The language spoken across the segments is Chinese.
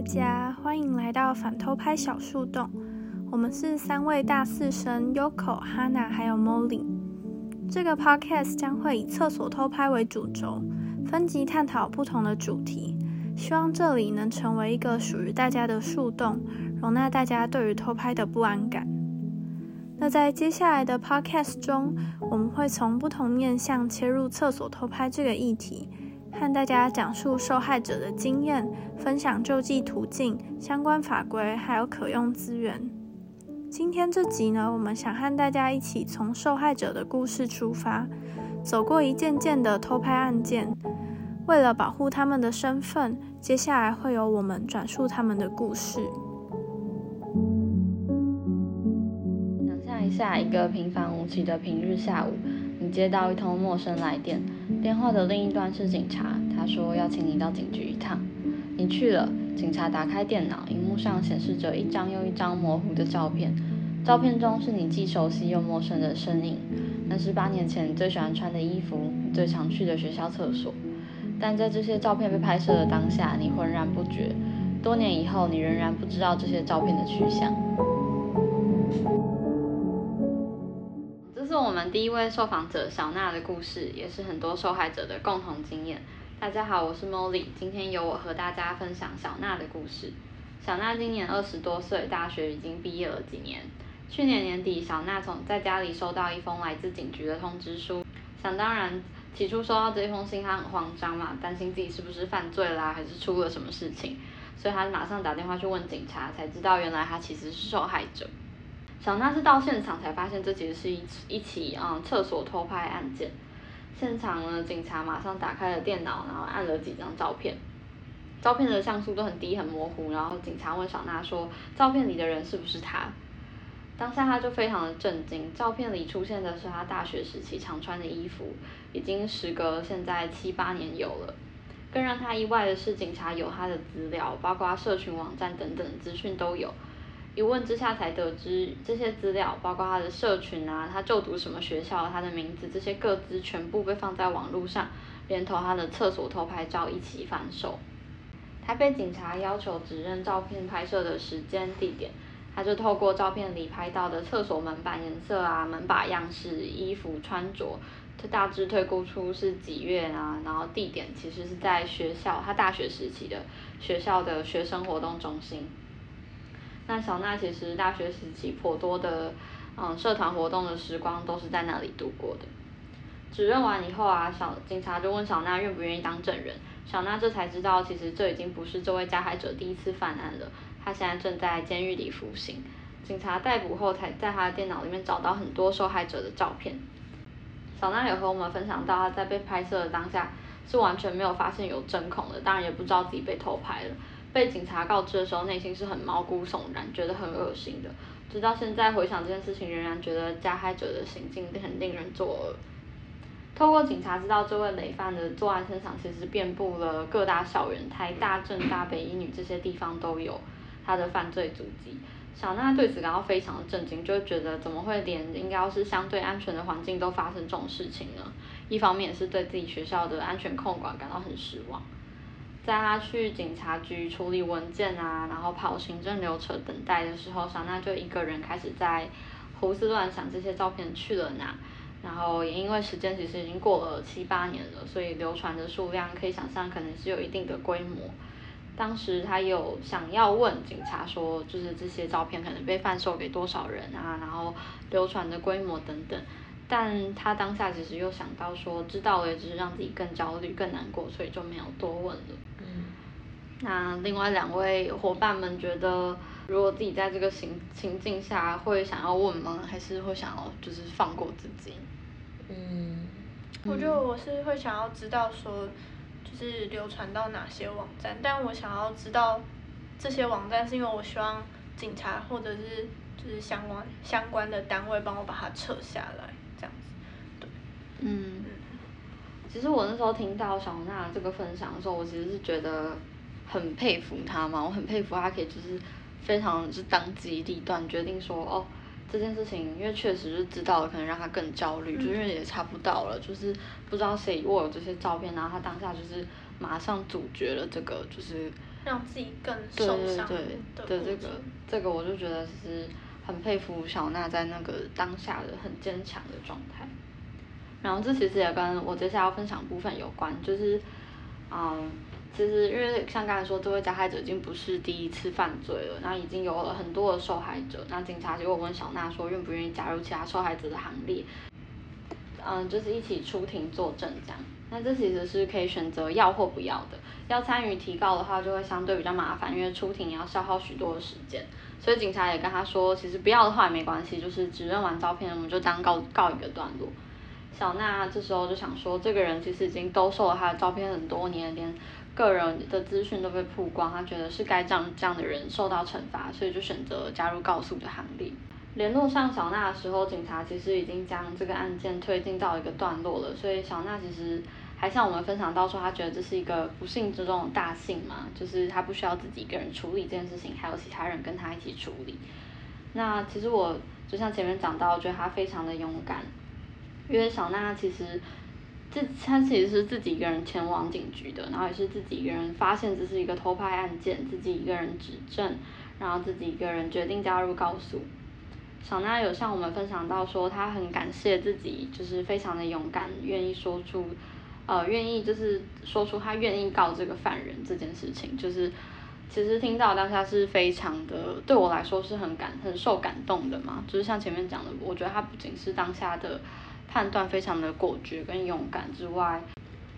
大家，欢迎来到反偷拍小树洞。我们是三位大四生，Yoko、Hana 还有 Molly。这个 podcast 将会以厕所偷拍为主轴，分集探讨不同的主题。希望这里能成为一个属于大家的树洞，容纳大家对于偷拍的不安感。那在接下来的 podcast 中，我们会从不同面向切入厕所偷拍这个议题。和大家讲述受害者的经验，分享救济途径、相关法规，还有可用资源。今天这集呢，我们想和大家一起从受害者的故事出发，走过一件件的偷拍案件。为了保护他们的身份，接下来会由我们转述他们的故事。想象一下，一个平凡无奇的平日下午。你接到一通陌生来电，电话的另一端是警察，他说要请你到警局一趟。你去了，警察打开电脑，荧幕上显示着一张又一张模糊的照片，照片中是你既熟悉又陌生的身影，那是八年前你最喜欢穿的衣服，你最常去的学校厕所。但在这些照片被拍摄的当下，你浑然不觉，多年以后，你仍然不知道这些照片的去向。第一位受访者小娜的故事，也是很多受害者的共同经验。大家好，我是 Molly，今天由我和大家分享小娜的故事。小娜今年二十多岁，大学已经毕业了几年。去年年底，小娜从在家里收到一封来自警局的通知书。想当然，起初收到这封信，她很慌张嘛，担心自己是不是犯罪啦，还是出了什么事情，所以她马上打电话去问警察，才知道原来她其实是受害者。小娜是到现场才发现，这其实是一一起嗯厕所偷拍案件。现场呢，警察马上打开了电脑，然后按了几张照片，照片的像素都很低很模糊。然后警察问小娜说：“照片里的人是不是他？”当下他就非常的震惊，照片里出现的是他大学时期常穿的衣服，已经时隔现在七八年有了。更让他意外的是，警察有他的资料，包括社群网站等等资讯都有。一问之下才得知，这些资料包括他的社群啊，他就读什么学校，他的名字，这些各自全部被放在网络上，连同他的厕所偷拍照一起贩售。他被警察要求指认照片拍摄的时间地点，他就透过照片里拍到的厕所门板颜色啊、门把样式、衣服穿着，他大致推估出是几月啊，然后地点其实是在学校，他大学时期的学校的学生活动中心。那小娜其实大学时期颇多的，嗯，社团活动的时光都是在那里度过的。指认完以后啊，小警察就问小娜愿不愿意当证人。小娜这才知道，其实这已经不是这位加害者第一次犯案了。他现在正在监狱里服刑。警察逮捕后，才在他的电脑里面找到很多受害者的照片。小娜有和我们分享到，他在被拍摄的当下是完全没有发现有针孔的，当然也不知道自己被偷拍了。被警察告知的时候，内心是很毛骨悚然，觉得很恶心的。直到现在回想这件事情，仍然觉得加害者的行径很令人作恶。透过警察知道，这位累犯的作案现场其实遍布了各大校园，台大、政大、北一女这些地方都有他的犯罪足迹。小娜对此感到非常的震惊，就觉得怎么会连应该是相对安全的环境都发生这种事情呢？一方面是对自己学校的安全控管感到很失望。在他去警察局处理文件啊，然后跑行政流程等待的时候，小娜就一个人开始在胡思乱想这些照片去了哪。然后也因为时间其实已经过了七八年了，所以流传的数量可以想象可能是有一定的规模。当时他有想要问警察说，就是这些照片可能被贩售给多少人啊，然后流传的规模等等。但他当下其实又想到说，知道了也只是让自己更焦虑、更难过，所以就没有多问了。嗯。那另外两位伙伴们觉得，如果自己在这个情情境下，会想要问吗？还是会想要就是放过自己？嗯。我觉得我是会想要知道说，就是流传到哪些网站，但我想要知道这些网站是因为我希望警察或者是就是相关相关的单位帮我把它撤下来。这样子，对嗯，其实我那时候听到小娜这个分享的时候，我其实是觉得很佩服他嘛，我很佩服他可以就是非常是当机立断决定说哦这件事情，因为确实是知道了，可能让他更焦虑，就因为也查不到了，就是不知道谁握有这些照片，然后他当下就是马上阻绝了这个就是让自己更受伤对对的的这个这个我就觉得是很佩服小娜在那个当下的很坚强的状态。然后这其实也跟我接下来要分享的部分有关，就是嗯，其实因为像刚才说，这位加害者已经不是第一次犯罪了，那已经有了很多的受害者。那警察就问小娜说，愿不愿意加入其他受害者的行列？嗯，就是一起出庭作证这样。那这其实是可以选择要或不要的。要参与提告的话，就会相对比较麻烦，因为出庭也要消耗许多的时间。所以警察也跟他说，其实不要的话也没关系，就是指认完照片，我们就当告告一个段落。小娜这时候就想说，这个人其实已经兜售了他的照片很多年，连个人的资讯都被曝光，他觉得是该这样这样的人受到惩罚，所以就选择加入告诉的行列。联络上小娜的时候，警察其实已经将这个案件推进到一个段落了，所以小娜其实还向我们分享到说，她觉得这是一个不幸之中的大幸嘛，就是她不需要自己一个人处理这件事情，还有其他人跟她一起处理。那其实我就像前面讲到，觉得她非常的勇敢，因为小娜其实自他其实是自己一个人前往警局的，然后也是自己一个人发现这是一个偷拍案件，自己一个人指证，然后自己一个人决定加入告诉。小娜有向我们分享到说，她很感谢自己，就是非常的勇敢，愿意说出，呃，愿意就是说出她愿意告这个犯人这件事情，就是其实听到当下是非常的，对我来说是很感很受感动的嘛。就是像前面讲的，我觉得她不仅是当下的判断非常的果决跟勇敢之外，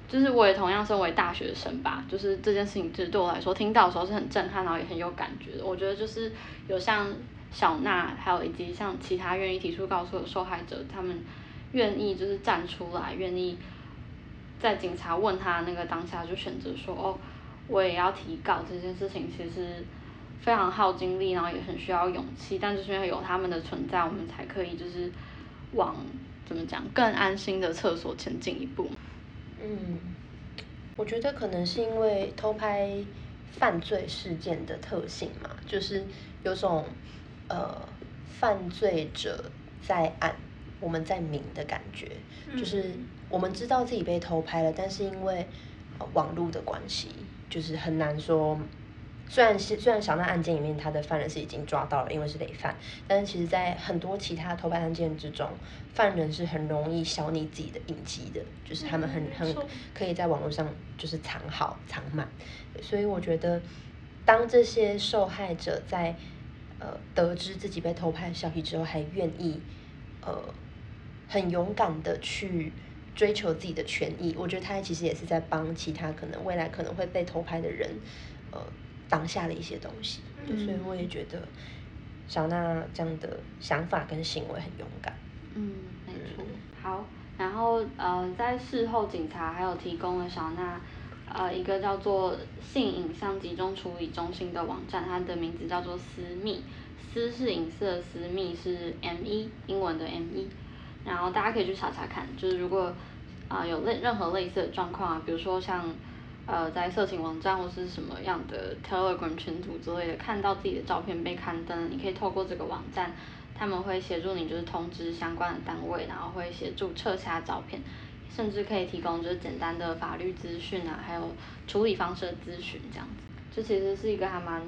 就是我也同样身为大学生吧，就是这件事情，就是对我来说听到的时候是很震撼，然后也很有感觉的。我觉得就是有像。小娜，还有以及像其他愿意提出告诉的受害者，他们愿意就是站出来，愿意在警察问他那个当下就选择说哦，我也要提告这件事情，其实非常耗精力，然后也很需要勇气，但就是因为有他们的存在，我们才可以就是往怎么讲更安心的厕所前进一步。嗯，我觉得可能是因为偷拍犯罪事件的特性嘛，就是有种。呃，犯罪者在暗，我们在明的感觉，就是我们知道自己被偷拍了，但是因为网络的关系，就是很难说。虽然是虽然小娜案件里面，他的犯人是已经抓到了，因为是累犯，但是其实在很多其他偷拍案件之中，犯人是很容易消匿自己的隐疾的，就是他们很很可以在网络上就是藏好藏满，所以我觉得当这些受害者在。呃，得知自己被偷拍的消息之后，还愿意呃很勇敢的去追求自己的权益，我觉得他其实也是在帮其他可能未来可能会被偷拍的人呃挡下的一些东西，所以我也觉得小娜这样的想法跟行为很勇敢。嗯，没错。好，然后呃，在事后警察还有提供了小娜。呃，一个叫做性影像集中处理中心的网站，它的名字叫做私密，私是隐私的私密是 M 一，英文的 M 一，然后大家可以去查查看，就是如果啊有类任何类似的状况啊，比如说像呃在色情网站或是什么样的 Telegram 群组之类的，看到自己的照片被刊登，你可以透过这个网站，他们会协助你就是通知相关的单位，然后会协助撤下照片。甚至可以提供就是简单的法律资讯啊，还有处理方式的咨询这样子，这其实是一个还蛮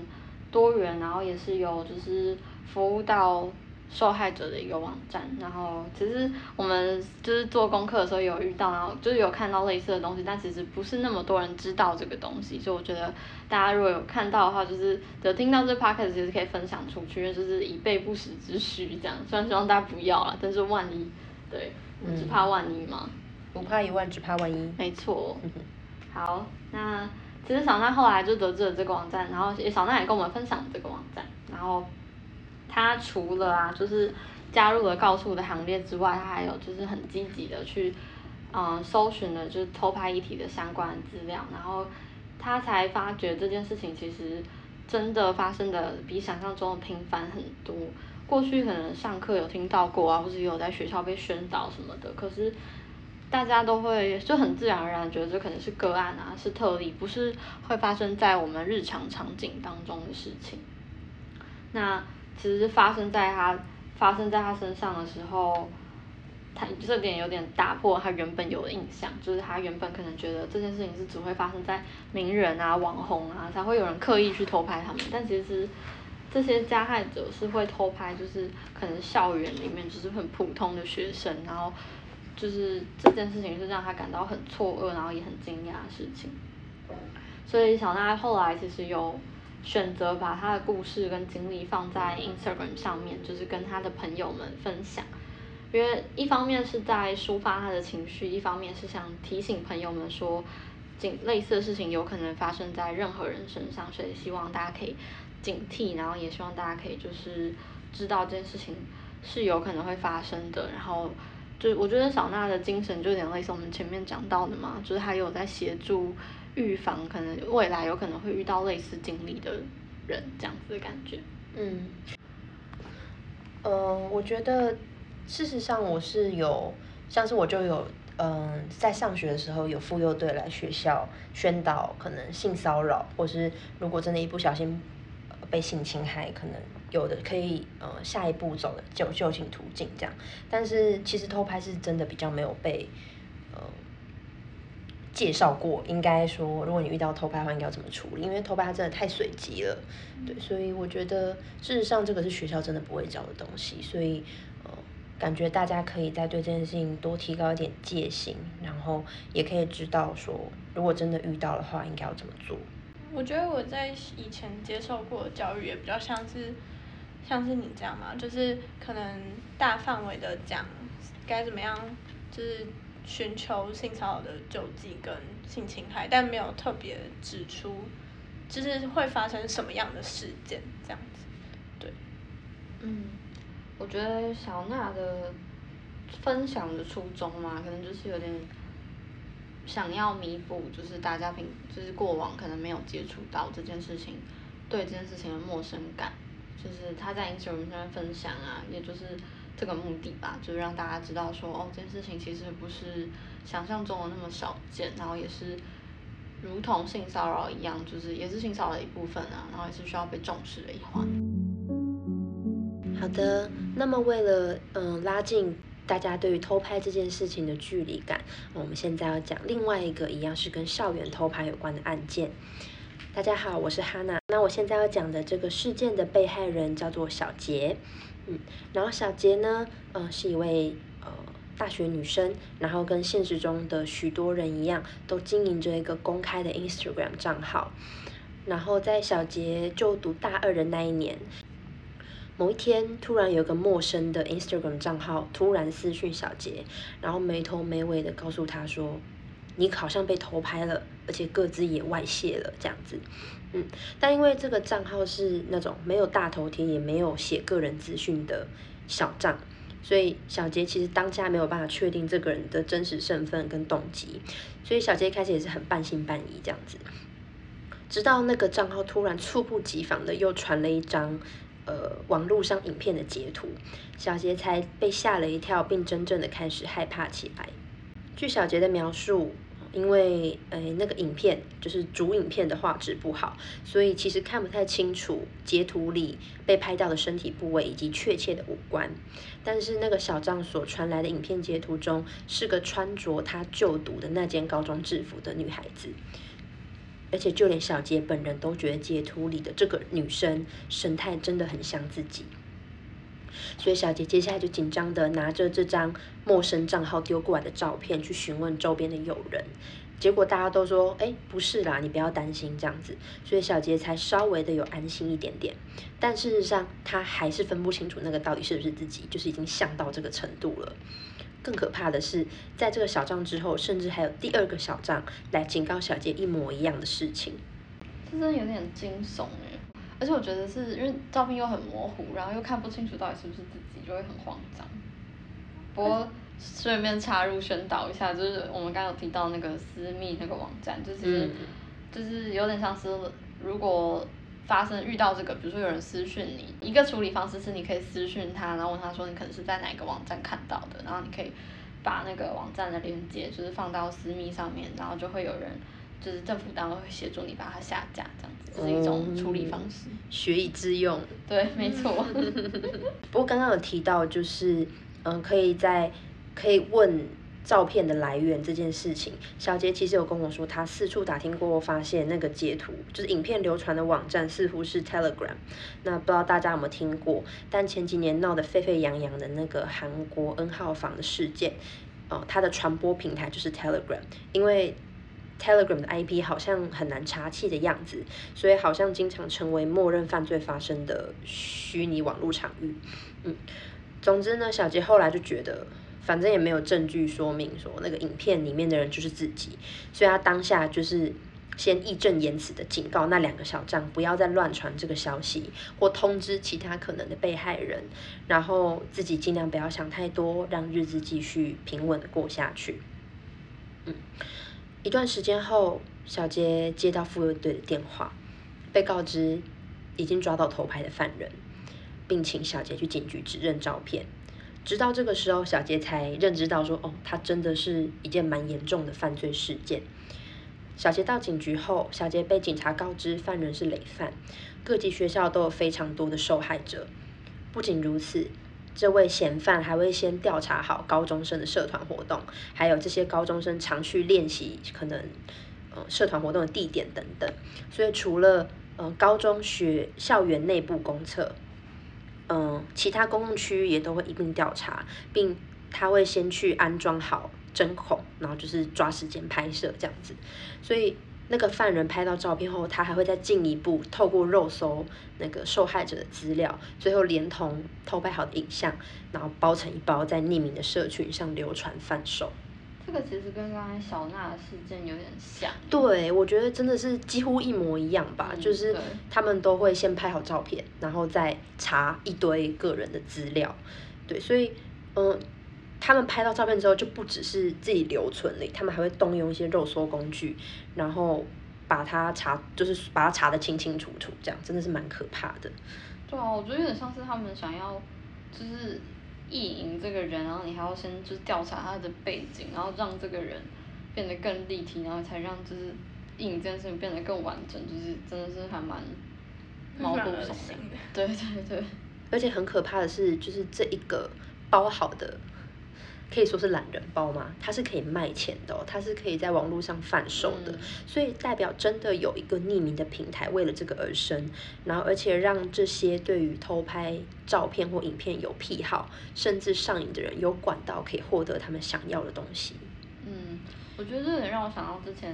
多元，然后也是有就是服务到受害者的一个网站。然后其实我们就是做功课的时候有遇到，然后就是有看到类似的东西，但其实不是那么多人知道这个东西，所以我觉得大家如果有看到的话，就是有听到这 podcast 其实可以分享出去，因为就是以备不时之需这样。虽然希望大家不要了，但是万一，对，只怕万一嘛。不怕一万，只怕万一。没错。好，那其实小娜后来就得知了这个网站，然后也小娜也跟我们分享这个网站。然后，他除了啊，就是加入了告诉的行列之外，他还有就是很积极的去，嗯，搜寻了就是偷拍遗体的相关的资料。然后，他才发觉这件事情其实真的发生的比想象中的频繁很多。过去可能上课有听到过啊，或者有在学校被宣导什么的，可是。大家都会就很自然而然觉得这可能是个案啊，是特例，不是会发生在我们日常场景当中的事情。那其实发生在他发生在他身上的时候，他这点有点打破他原本有的印象，就是他原本可能觉得这件事情是只会发生在名人啊、网红啊才会有人刻意去偷拍他们，但其实这些加害者是会偷拍，就是可能校园里面就是很普通的学生，然后就是这件事情是让他感到很错愕，然后也很惊讶的事情。所以小娜后来其实有选择把他的故事跟经历放在 Instagram 上面，就是跟他的朋友们分享。因为一方面是在抒发他的情绪，一方面是想提醒朋友们说，警类似的事情有可能发生在任何人身上，所以希望大家可以警惕，然后也希望大家可以就是知道这件事情是有可能会发生的。然后就我觉得小娜的精神就有点类似我们前面讲到的嘛，就是她有在协助。预防可能未来有可能会遇到类似经历的人，这样子的感觉。嗯，呃，我觉得事实上我是有，像是我就有，嗯，在上学的时候有妇幼队来学校宣导可能性骚扰，或是如果真的一不小心被性侵害，可能有的可以呃下一步走的就就近途径这样。但是其实偷拍是真的比较没有被。介绍过，应该说，如果你遇到偷拍的话，应该要怎么处理？因为偷拍它真的太随机了，对，所以我觉得事实上这个是学校真的不会教的东西，所以呃，感觉大家可以再对这件事情多提高一点戒心，然后也可以知道说，如果真的遇到的话，应该要怎么做。我觉得我在以前接受过的教育也比较像是，像是你这样嘛，就是可能大范围的讲该怎么样，就是。寻求性骚扰的救济跟性侵害，但没有特别指出，就是会发生什么样的事件这样子，对。嗯，我觉得小娜的分享的初衷嘛，可能就是有点想要弥补，就是大家平就是过往可能没有接触到这件事情，对这件事情的陌生感，就是他在 Instagram 上分享啊，也就是。这个目的吧，就是让大家知道说，哦，这件事情其实不是想象中的那么少见，然后也是如同性骚扰一样，就是也是性骚扰的一部分啊，然后也是需要被重视的一环。好的，那么为了嗯拉近大家对于偷拍这件事情的距离感，我们现在要讲另外一个一样是跟校园偷拍有关的案件。大家好，我是哈娜。那我现在要讲的这个事件的被害人叫做小杰。嗯，然后小杰呢，呃，是一位呃大学女生，然后跟现实中的许多人一样，都经营着一个公开的 Instagram 账号。然后在小杰就读大二的那一年，某一天，突然有个陌生的 Instagram 账号突然私讯小杰，然后没头没尾的告诉他说。你好像被偷拍了，而且各自也外泄了，这样子，嗯，但因为这个账号是那种没有大头贴，也没有写个人资讯的小账，所以小杰其实当下没有办法确定这个人的真实身份跟动机，所以小杰开始也是很半信半疑这样子，直到那个账号突然猝不及防的又传了一张呃网络上影片的截图，小杰才被吓了一跳，并真正的开始害怕起来。据小杰的描述。因为呃那个影片就是主影片的画质不好，所以其实看不太清楚截图里被拍到的身体部位以及确切的五官。但是那个小张所传来的影片截图中，是个穿着他就读的那件高中制服的女孩子，而且就连小杰本人都觉得截图里的这个女生神态真的很像自己。所以小杰接下来就紧张的拿着这张陌生账号丢过来的照片去询问周边的友人，结果大家都说，哎，不是啦，你不要担心这样子，所以小杰才稍微的有安心一点点。但事实上，他还是分不清楚那个到底是不是自己，就是已经像到这个程度了。更可怕的是，在这个小账之后，甚至还有第二个小账来警告小杰一模一样的事情，这真的有点惊悚哎。而且我觉得是因为照片又很模糊，然后又看不清楚到底是不是自己，就会很慌张。不过顺便插入宣导一下，就是我们刚刚有提到那个私密那个网站，就是就是有点像是如果发生遇到这个，比如说有人私讯你，一个处理方式是你可以私讯他，然后问他说你可能是在哪个网站看到的，然后你可以把那个网站的链接就是放到私密上面，然后就会有人。就是政府单位会协助你把它下架，这样子是一种处理方式，学以致用。对，没错。不过刚刚有提到，就是嗯，可以在可以问照片的来源这件事情，小杰其实有跟我说，他四处打听过，发现那个截图就是影片流传的网站似乎是 Telegram。那不知道大家有没有听过？但前几年闹得沸沸扬扬的那个韩国 N 号房的事件，哦，它的传播平台就是 Telegram，因为。Telegram 的 IP 好像很难查气的样子，所以好像经常成为默认犯罪发生的虚拟网络场域。嗯，总之呢，小杰后来就觉得，反正也没有证据说明说那个影片里面的人就是自己，所以他当下就是先义正言辞的警告那两个小账不要再乱传这个消息，或通知其他可能的被害人，然后自己尽量不要想太多，让日子继续平稳的过下去。嗯。一段时间后，小杰接到妇幼队的电话，被告知已经抓到头牌的犯人，并请小杰去警局指认照片。直到这个时候，小杰才认知到说：“哦，他真的是一件蛮严重的犯罪事件。”小杰到警局后，小杰被警察告知犯人是累犯，各级学校都有非常多的受害者。不仅如此。这位嫌犯还会先调查好高中生的社团活动，还有这些高中生常去练习可能呃社团活动的地点等等。所以除了呃高中学校园内部公厕，嗯，其他公共区域也都会一并调查，并他会先去安装好针孔，然后就是抓时间拍摄这样子。所以。那个犯人拍到照片后，他还会再进一步透过肉搜那个受害者的资料，最后连同偷拍好的影像，然后包成一包，在匿名的社群上流传贩售。这个其实跟刚才小娜的事件有点像。对，我觉得真的是几乎一模一样吧，就是他们都会先拍好照片，然后再查一堆个人的资料。对，所以嗯。他们拍到照片之后，就不只是自己留存了，他们还会动用一些肉搜工具，然后把它查，就是把它查的清清楚楚，这样真的是蛮可怕的。对啊，我觉得有点像是他们想要，就是意淫这个人，然后你还要先就是调查他的背景，然后让这个人变得更立体，然后才让就是意淫这件事情变得更完整，就是真的是还蛮毛骨悚然的。对对对。而且很可怕的是，就是这一个包好的。可以说是懒人包吗？它是可以卖钱的，它是可以在网络上贩售的，所以代表真的有一个匿名的平台为了这个而生，然后而且让这些对于偷拍照片或影片有癖好，甚至上瘾的人有管道可以获得他们想要的东西。嗯，我觉得这点让我想到之前。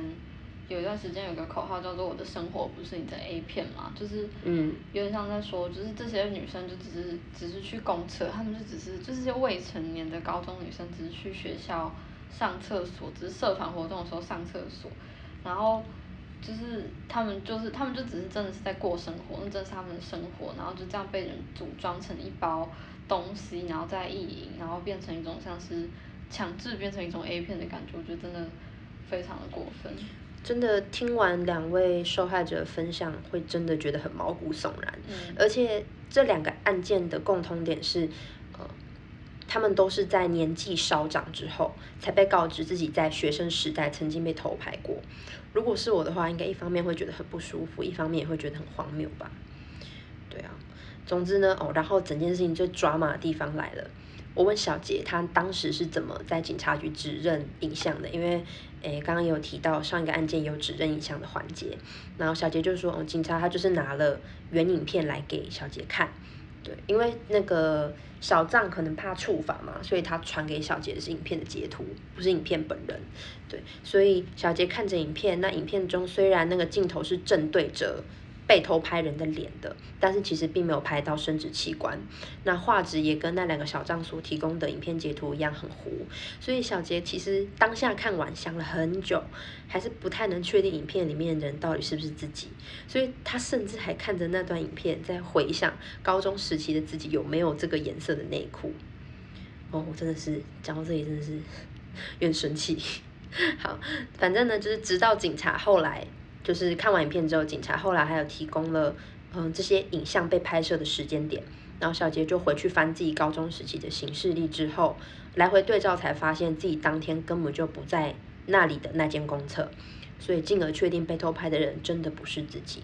有一段时间有个口号叫做“我的生活不是你的 A 片”嘛，就是嗯有点像在说，就是这些女生就只是只是去公厕，她们就只是就是些未成年的高中女生，只是去学校上厕所，只是社团活动的时候上厕所，然后就是她们就是她们就只是真的是在过生活，那真是她们的生活，然后就这样被人组装成一包东西，然后再意淫，然后变成一种像是强制变成一种 A 片的感觉，我觉得真的非常的过分。真的听完两位受害者分享，会真的觉得很毛骨悚然。嗯。而且这两个案件的共通点是，呃，他们都是在年纪稍长之后，才被告知自己在学生时代曾经被偷拍过。如果是我的话，应该一方面会觉得很不舒服，一方面也会觉得很荒谬吧。对啊。总之呢，哦，然后整件事情最抓马的地方来了。我问小杰，他当时是怎么在警察局指认影像的？因为，诶，刚刚有提到上一个案件有指认影像的环节，然后小杰就说，哦，警察他就是拿了原影片来给小杰看，对，因为那个小藏可能怕触法嘛，所以他传给小杰的是影片的截图，不是影片本人，对，所以小杰看着影片，那影片中虽然那个镜头是正对着。被偷拍人的脸的，但是其实并没有拍到生殖器官，那画质也跟那两个小张所提供的影片截图一样很糊，所以小杰其实当下看完想了很久，还是不太能确定影片里面的人到底是不是自己，所以他甚至还看着那段影片在回想高中时期的自己有没有这个颜色的内裤。哦，我真的是讲到这里真的是有点生气。好，反正呢就是直到警察后来。就是看完影片之后，警察后来还有提供了，嗯，这些影像被拍摄的时间点，然后小杰就回去翻自己高中时期的行事历之后，来回对照才发现自己当天根本就不在那里的那间公厕，所以进而确定被偷拍的人真的不是自己。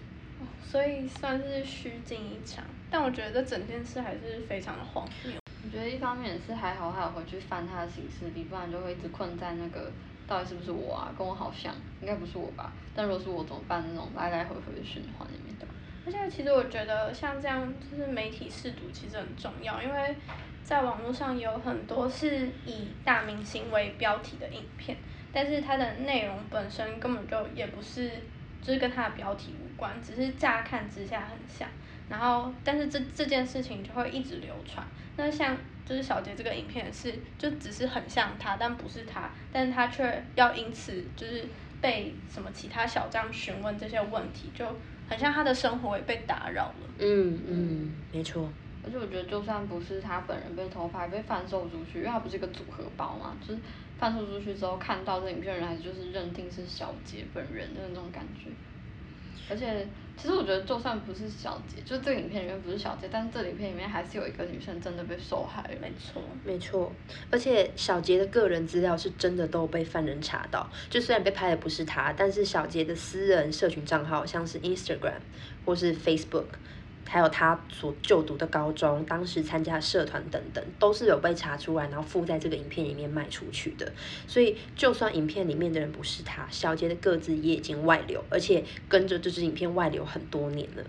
所以算是虚惊一场，但我觉得这整件事还是非常的荒谬。我觉得一方面是还好，还有回去翻他的行事历，不然就会一直困在那个到底是不是我啊？跟我好像，应该不是我吧？但如果是我怎么办？那种来来回回的循环里面的。而且其实我觉得像这样，就是媒体试读其实很重要，因为在网络上有很多是以大明星为标题的影片，但是它的内容本身根本就也不是，就是跟它的标题无关，只是乍看之下很像。然后，但是这这件事情就会一直流传。那像就是小杰这个影片是，就只是很像他，但不是他，但是他却要因此就是被什么其他小将询问这些问题，就很像他的生活也被打扰了。嗯嗯，没错。而且我觉得，就算不是他本人被偷拍、被贩售出去，因为他不是一个组合包嘛，就是贩售出去之后看到这影片人，还就是认定是小杰本人的那种感觉。而且，其实我觉得，就算不是小杰，就这个影片里面不是小杰，但是这影片里面还是有一个女生真的被受害。没错，没错。而且小杰的个人资料是真的都被犯人查到，就虽然被拍的不是他，但是小杰的私人社群账号，像是 Instagram 或是 Facebook。还有他所就读的高中，当时参加社团等等，都是有被查出来，然后附在这个影片里面卖出去的。所以，就算影片里面的人不是他，小杰的个子也已经外流，而且跟着这支影片外流很多年了。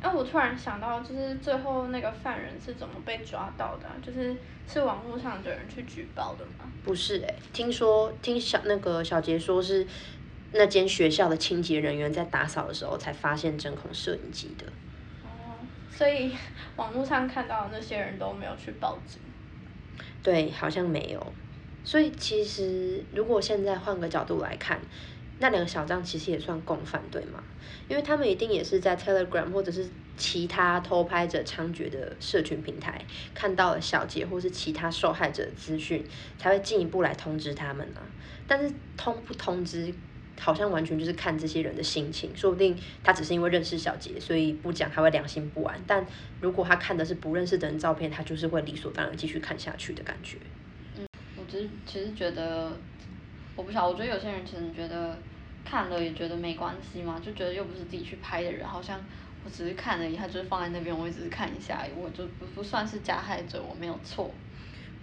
哎，我突然想到，就是最后那个犯人是怎么被抓到的？就是是网络上的人去举报的吗？不是哎，听说听小那个小杰说是那间学校的清洁人员在打扫的时候才发现针孔摄影机的。所以网络上看到的那些人都没有去报警，对，好像没有。所以其实如果现在换个角度来看，那两个小张其实也算共犯对吗？因为他们一定也是在 Telegram 或者是其他偷拍者猖獗的社群平台看到了小杰或是其他受害者的资讯，才会进一步来通知他们啊。但是通不通知？好像完全就是看这些人的心情，说不定他只是因为认识小杰，所以不讲他会良心不安。但如果他看的是不认识的人照片，他就是会理所当然继续看下去的感觉。嗯，我只是其实觉得，我不晓得，我觉得有些人可能觉得看了也觉得没关系嘛，就觉得又不是自己去拍的人，好像我只是看了一下，就是放在那边，我也只是看一下，我就不不算是加害者，我没有错。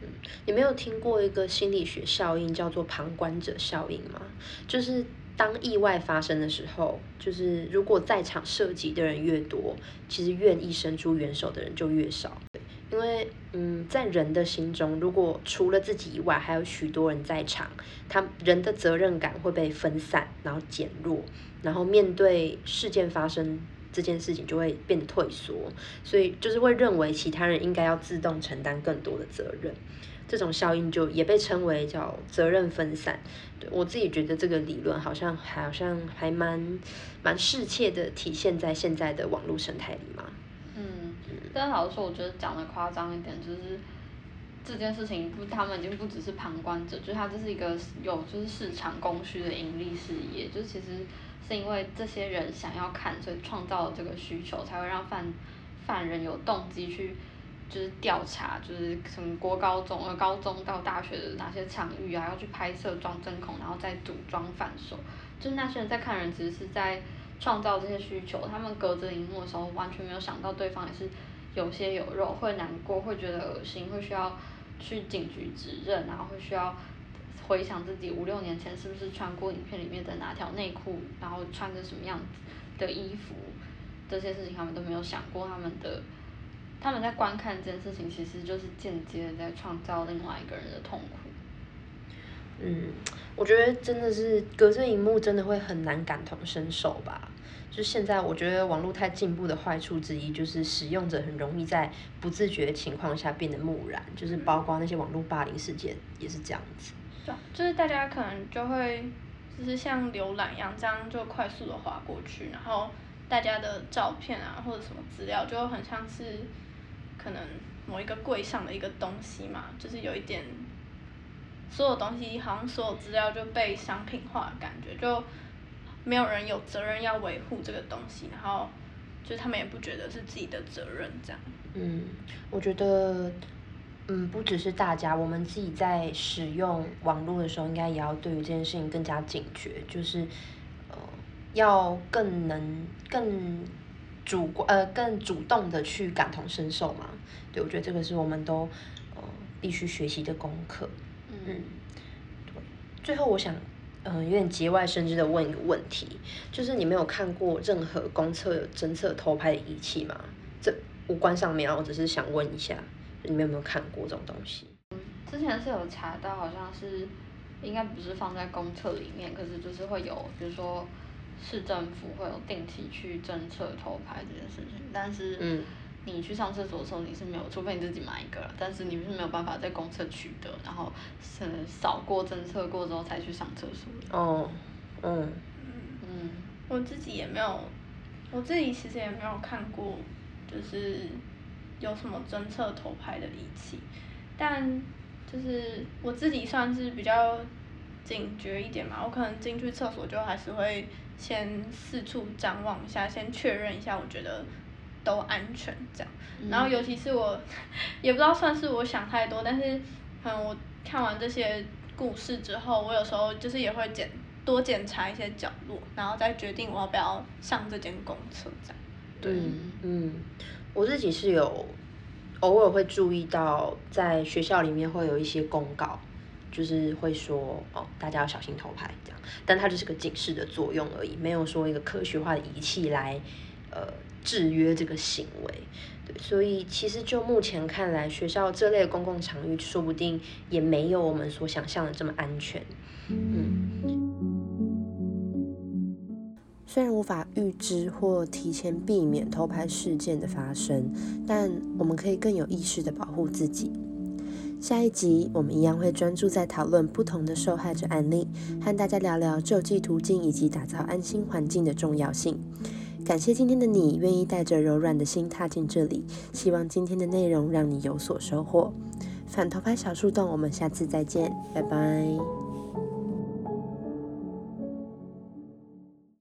嗯，你没有听过一个心理学效应叫做旁观者效应吗？就是。当意外发生的时候，就是如果在场涉及的人越多，其实愿意伸出援手的人就越少。因为，嗯，在人的心中，如果除了自己以外还有许多人在场，他人的责任感会被分散，然后减弱，然后面对事件发生这件事情就会变得退缩，所以就是会认为其他人应该要自动承担更多的责任。这种效应就也被称为叫责任分散。对我自己觉得这个理论好像好像还蛮蛮适切的体现在现在的网络生态里嘛。嗯，但老实说，我觉得讲的夸张一点，就是这件事情不，他们已经不只是旁观者，就是他这是一个有就是市场供需的盈利事业，就是其实是因为这些人想要看，所以创造了这个需求，才会让犯犯人有动机去。就是调查，就是从国高中呃高中到大学的哪些场域啊，要去拍摄装针孔，然后再组装反手。就是那些人在看人，其实是在创造这些需求。他们隔着荧幕的时候，完全没有想到对方也是有些有肉，会难过，会觉得恶心，会需要去警局指认，然后会需要回想自己五六年前是不是穿过影片里面的哪条内裤，然后穿着什么样子的衣服，这些事情他们都没有想过他们的。他们在观看这件事情，其实就是间接的在创造另外一个人的痛苦。嗯，我觉得真的是隔着荧幕，真的会很难感同身受吧。就现在，我觉得网络太进步的坏处之一，就是使用者很容易在不自觉的情况下变得木然，就是包括那些网络霸凌事件也是这样子。对，就是大家可能就会，就是像浏览一样，这样就快速的划过去，然后大家的照片啊或者什么资料，就很像是。可能某一个柜上的一个东西嘛，就是有一点，所有东西好像所有资料就被商品化感觉，就没有人有责任要维护这个东西，然后就他们也不觉得是自己的责任这样。嗯，我觉得，嗯，不只是大家，我们自己在使用网络的时候，应该也要对于这件事情更加警觉，就是呃，要更能更。主呃更主动的去感同身受嘛，对我觉得这个是我们都呃必须学习的功课。嗯，对。最后，我想，嗯，有点节外生枝的问一个问题，就是你没有看过任何公厕有侦测偷拍的仪器吗？这无关上面啊，我只是想问一下，你们有没有看过这种东西？之前是有查到，好像是应该不是放在公厕里面，可是就是会有，比如说市政府会有定期去侦测偷拍这件事情，但是嗯。你去上厕所的时候，你是没有，除非你自己买一个，但是你是没有办法在公厕取得，然后是扫过侦测过之后才去上厕所。哦，嗯，嗯，我自己也没有，我自己其实也没有看过，就是有什么侦测偷拍的仪器，但就是我自己算是比较警觉一点嘛，我可能进去厕所就还是会先四处张望一下，先确认一下，我觉得。都安全这样，然后尤其是我，也不知道算是我想太多，但是可能我看完这些故事之后，我有时候就是也会检多检查一些角落，然后再决定我要不要上这间公厕这样。对，嗯，我自己是有偶尔会注意到，在学校里面会有一些公告，就是会说哦，大家要小心偷拍这样，但它就是个警示的作用而已，没有说一个科学化的仪器来，呃。制约这个行为，对，所以其实就目前看来，学校这类公共场域说不定也没有我们所想象的这么安全。嗯，虽然无法预知或提前避免偷拍事件的发生，但我们可以更有意识的保护自己。下一集我们一样会专注在讨论不同的受害者案例，和大家聊聊救济途径以及打造安心环境的重要性。感谢今天的你愿意带着柔软的心踏进这里，希望今天的内容让你有所收获。反头拍小树洞，我们下次再见，拜拜。